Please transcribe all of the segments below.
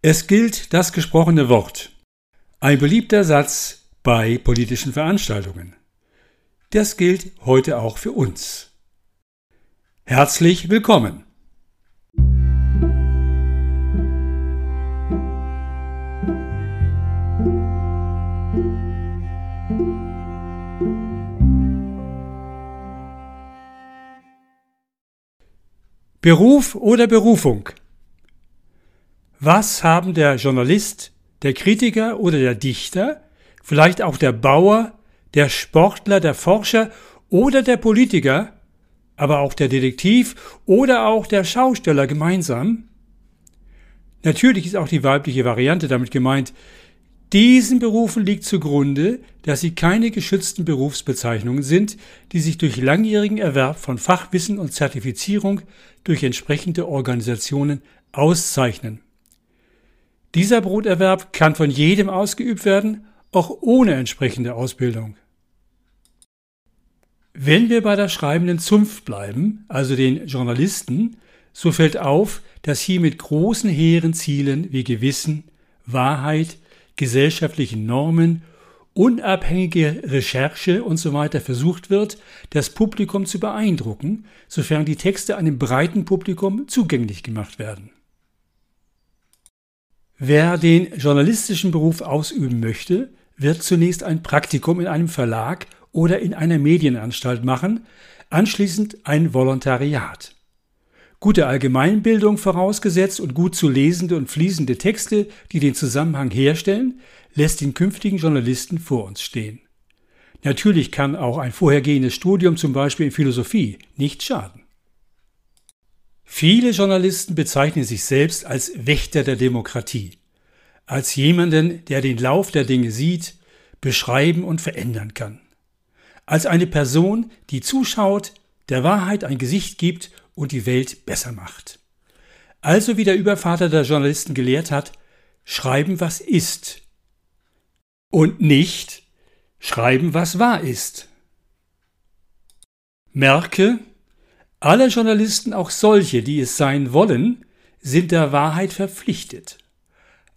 Es gilt das gesprochene Wort. Ein beliebter Satz bei politischen Veranstaltungen. Das gilt heute auch für uns. Herzlich willkommen. Beruf oder Berufung? Was haben der Journalist, der Kritiker oder der Dichter, vielleicht auch der Bauer, der Sportler, der Forscher oder der Politiker, aber auch der Detektiv oder auch der Schausteller gemeinsam? Natürlich ist auch die weibliche Variante damit gemeint. Diesen Berufen liegt zugrunde, dass sie keine geschützten Berufsbezeichnungen sind, die sich durch langjährigen Erwerb von Fachwissen und Zertifizierung durch entsprechende Organisationen auszeichnen. Dieser Broterwerb kann von jedem ausgeübt werden, auch ohne entsprechende Ausbildung. Wenn wir bei der schreibenden Zunft bleiben, also den Journalisten, so fällt auf, dass hier mit großen hehren Zielen wie Gewissen, Wahrheit, gesellschaftlichen Normen, unabhängige Recherche usw. So versucht wird, das Publikum zu beeindrucken, sofern die Texte einem breiten Publikum zugänglich gemacht werden. Wer den journalistischen Beruf ausüben möchte, wird zunächst ein Praktikum in einem Verlag oder in einer Medienanstalt machen, anschließend ein Volontariat. Gute Allgemeinbildung vorausgesetzt und gut zu lesende und fließende Texte, die den Zusammenhang herstellen, lässt den künftigen Journalisten vor uns stehen. Natürlich kann auch ein vorhergehendes Studium zum Beispiel in Philosophie nicht schaden. Viele Journalisten bezeichnen sich selbst als Wächter der Demokratie, als jemanden, der den Lauf der Dinge sieht, beschreiben und verändern kann, als eine Person, die zuschaut, der Wahrheit ein Gesicht gibt und die Welt besser macht. Also wie der Übervater der Journalisten gelehrt hat, schreiben, was ist und nicht schreiben, was wahr ist. Merke, alle Journalisten, auch solche, die es sein wollen, sind der Wahrheit verpflichtet.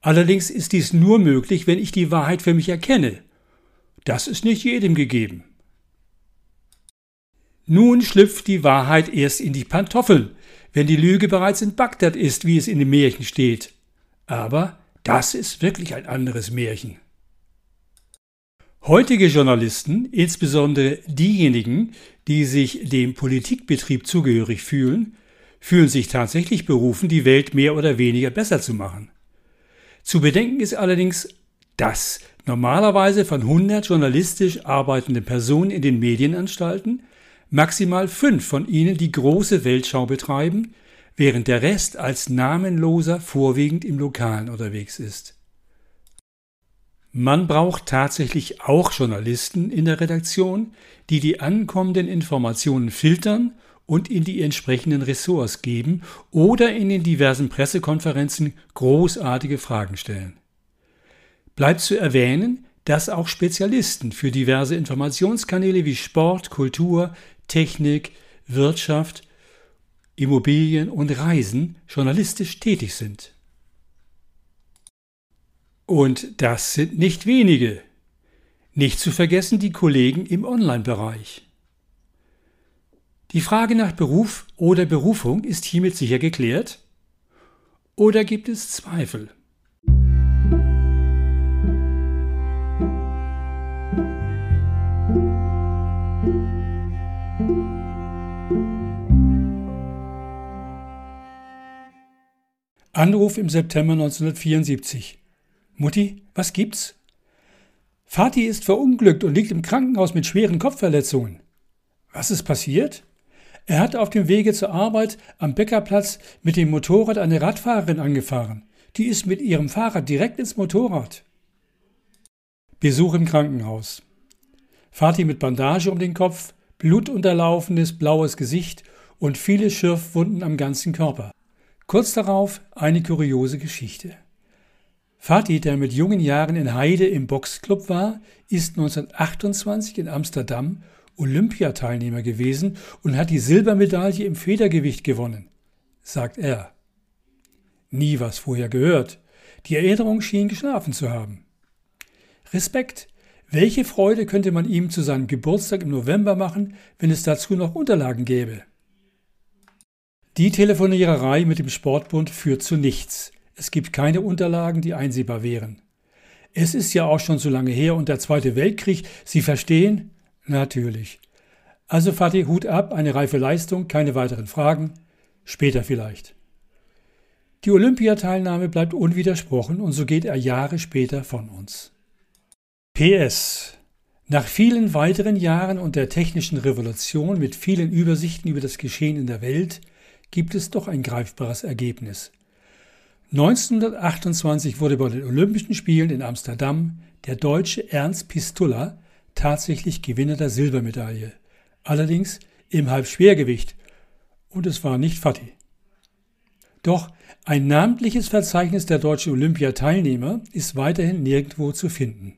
Allerdings ist dies nur möglich, wenn ich die Wahrheit für mich erkenne. Das ist nicht jedem gegeben. Nun schlüpft die Wahrheit erst in die Pantoffeln, wenn die Lüge bereits in Bagdad ist, wie es in dem Märchen steht. Aber das ist wirklich ein anderes Märchen. Heutige Journalisten, insbesondere diejenigen, die sich dem Politikbetrieb zugehörig fühlen, fühlen sich tatsächlich berufen, die Welt mehr oder weniger besser zu machen. Zu bedenken ist allerdings, dass normalerweise von 100 journalistisch arbeitenden Personen in den Medienanstalten maximal fünf von ihnen die große Weltschau betreiben, während der Rest als Namenloser vorwiegend im Lokalen unterwegs ist. Man braucht tatsächlich auch Journalisten in der Redaktion, die die ankommenden Informationen filtern und in die entsprechenden Ressorts geben oder in den diversen Pressekonferenzen großartige Fragen stellen. Bleibt zu erwähnen, dass auch Spezialisten für diverse Informationskanäle wie Sport, Kultur, Technik, Wirtschaft, Immobilien und Reisen journalistisch tätig sind. Und das sind nicht wenige. Nicht zu vergessen die Kollegen im Online-Bereich. Die Frage nach Beruf oder Berufung ist hiermit sicher geklärt? Oder gibt es Zweifel? Anruf im September 1974. Mutti, was gibt's? Vati ist verunglückt und liegt im Krankenhaus mit schweren Kopfverletzungen. Was ist passiert? Er hat auf dem Wege zur Arbeit am Bäckerplatz mit dem Motorrad eine Radfahrerin angefahren. Die ist mit ihrem Fahrrad direkt ins Motorrad. Besuch im Krankenhaus. Vati mit Bandage um den Kopf, blutunterlaufenes blaues Gesicht und viele Schürfwunden am ganzen Körper. Kurz darauf eine kuriose Geschichte. Fatih, der mit jungen Jahren in Heide im Boxclub war, ist 1928 in Amsterdam Olympiateilnehmer gewesen und hat die Silbermedaille im Federgewicht gewonnen, sagt er. Nie was vorher gehört. Die Erinnerung schien geschlafen zu haben. Respekt. Welche Freude könnte man ihm zu seinem Geburtstag im November machen, wenn es dazu noch Unterlagen gäbe? Die Telefoniererei mit dem Sportbund führt zu nichts. Es gibt keine Unterlagen, die einsehbar wären. Es ist ja auch schon so lange her und der Zweite Weltkrieg. Sie verstehen? Natürlich. Also Fatih, Hut ab, eine reife Leistung, keine weiteren Fragen. Später vielleicht. Die Olympiateilnahme bleibt unwidersprochen und so geht er Jahre später von uns. PS. Nach vielen weiteren Jahren und der technischen Revolution mit vielen Übersichten über das Geschehen in der Welt gibt es doch ein greifbares Ergebnis. 1928 wurde bei den Olympischen Spielen in Amsterdam der Deutsche Ernst Pistulla tatsächlich Gewinner der Silbermedaille. Allerdings im Halbschwergewicht. Und es war nicht Fatih. Doch ein namentliches Verzeichnis der deutschen Olympiateilnehmer ist weiterhin nirgendwo zu finden.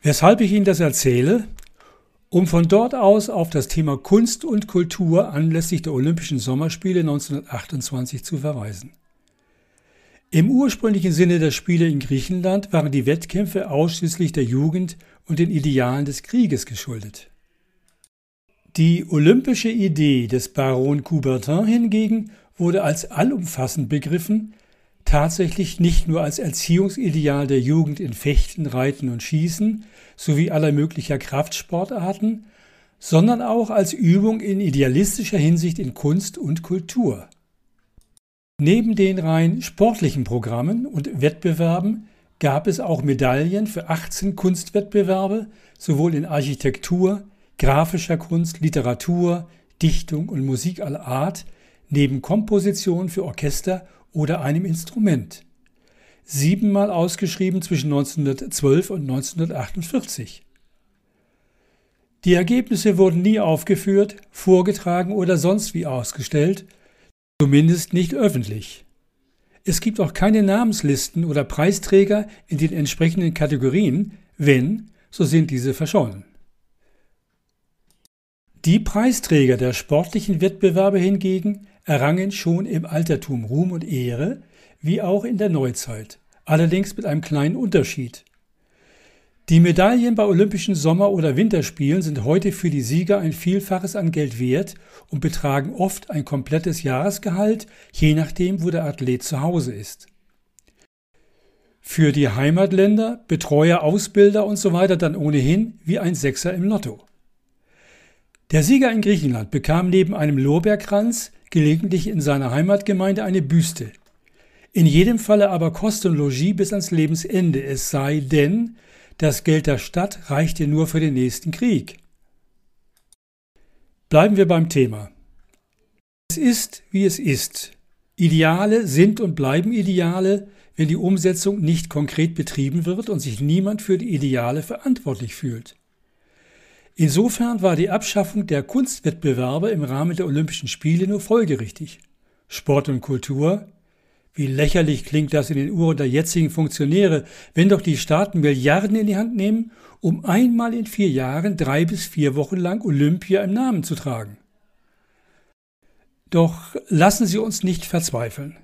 Weshalb ich Ihnen das erzähle? Um von dort aus auf das Thema Kunst und Kultur anlässlich der Olympischen Sommerspiele 1928 zu verweisen. Im ursprünglichen Sinne der Spiele in Griechenland waren die Wettkämpfe ausschließlich der Jugend und den Idealen des Krieges geschuldet. Die olympische Idee des Baron Coubertin hingegen wurde als allumfassend begriffen, tatsächlich nicht nur als Erziehungsideal der Jugend in Fechten, Reiten und Schießen sowie aller möglicher Kraftsportarten, sondern auch als Übung in idealistischer Hinsicht in Kunst und Kultur. Neben den rein sportlichen Programmen und Wettbewerben gab es auch Medaillen für 18 Kunstwettbewerbe, sowohl in Architektur, grafischer Kunst, Literatur, Dichtung und Musik aller Art, neben Komposition für Orchester oder einem Instrument. Siebenmal ausgeschrieben zwischen 1912 und 1948. Die Ergebnisse wurden nie aufgeführt, vorgetragen oder sonst wie ausgestellt, zumindest nicht öffentlich. Es gibt auch keine Namenslisten oder Preisträger in den entsprechenden Kategorien, wenn, so sind diese verschollen. Die Preisträger der sportlichen Wettbewerbe hingegen errangen schon im Altertum Ruhm und Ehre, wie auch in der Neuzeit, allerdings mit einem kleinen Unterschied. Die Medaillen bei Olympischen Sommer- oder Winterspielen sind heute für die Sieger ein Vielfaches an Geld wert und betragen oft ein komplettes Jahresgehalt, je nachdem, wo der Athlet zu Hause ist. Für die Heimatländer, Betreuer, Ausbilder und so weiter dann ohnehin wie ein Sechser im Lotto. Der Sieger in Griechenland bekam neben einem Lorbeerkranz gelegentlich in seiner Heimatgemeinde eine Büste. In jedem Falle aber Kost und Logis bis ans Lebensende, es sei denn, das Geld der Stadt reichte nur für den nächsten Krieg. Bleiben wir beim Thema. Es ist, wie es ist. Ideale sind und bleiben Ideale, wenn die Umsetzung nicht konkret betrieben wird und sich niemand für die Ideale verantwortlich fühlt. Insofern war die Abschaffung der Kunstwettbewerbe im Rahmen der Olympischen Spiele nur folgerichtig. Sport und Kultur? Wie lächerlich klingt das in den Uhren der jetzigen Funktionäre, wenn doch die Staaten Milliarden in die Hand nehmen, um einmal in vier Jahren drei bis vier Wochen lang Olympia im Namen zu tragen. Doch lassen Sie uns nicht verzweifeln.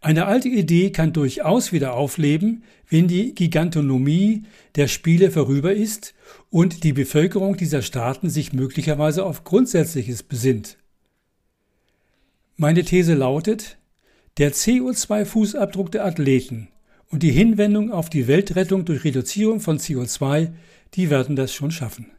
Eine alte Idee kann durchaus wieder aufleben, wenn die Gigantonomie der Spiele vorüber ist und die Bevölkerung dieser Staaten sich möglicherweise auf Grundsätzliches besinnt. Meine These lautet, der CO2-Fußabdruck der Athleten und die Hinwendung auf die Weltrettung durch Reduzierung von CO2, die werden das schon schaffen.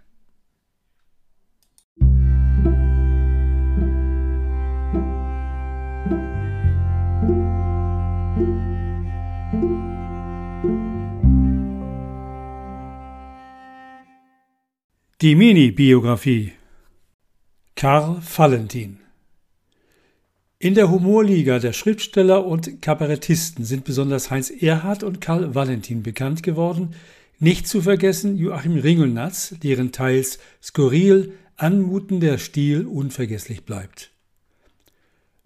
Die Mini-Biografie Karl Valentin In der Humorliga der Schriftsteller und Kabarettisten sind besonders Heinz Erhardt und Karl Valentin bekannt geworden, nicht zu vergessen Joachim Ringelnatz, deren teils skurril, anmutender Stil unvergesslich bleibt.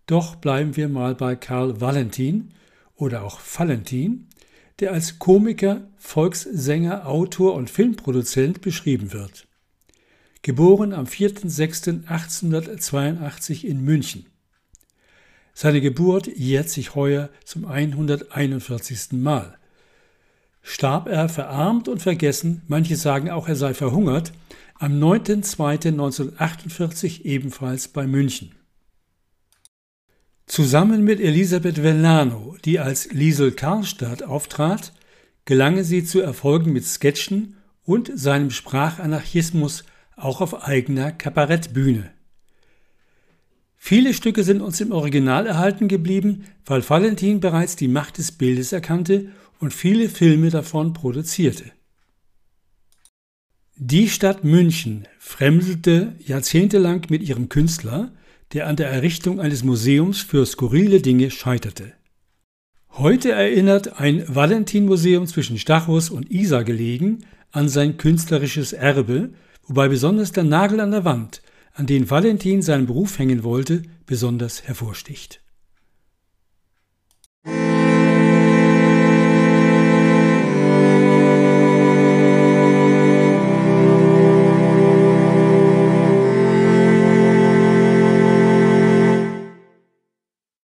Doch bleiben wir mal bei Karl Valentin oder auch Valentin, der als Komiker, Volkssänger, Autor und Filmproduzent beschrieben wird geboren am 4.6.1882 in München. Seine Geburt jährt sich heuer zum 141. Mal. Starb er verarmt und vergessen, manche sagen auch, er sei verhungert, am 9.2.1948 ebenfalls bei München. Zusammen mit Elisabeth Vellano, die als Liesel Karlstadt auftrat, gelang sie zu Erfolgen mit Sketchen und seinem Sprachanarchismus auch auf eigener Kabarettbühne. Viele Stücke sind uns im Original erhalten geblieben, weil Valentin bereits die Macht des Bildes erkannte und viele Filme davon produzierte. Die Stadt München fremdelte jahrzehntelang mit ihrem Künstler, der an der Errichtung eines Museums für skurrile Dinge scheiterte. Heute erinnert ein Valentin-Museum zwischen Stachus und Isar gelegen an sein künstlerisches Erbe, wobei besonders der Nagel an der Wand, an den Valentin seinen Beruf hängen wollte, besonders hervorsticht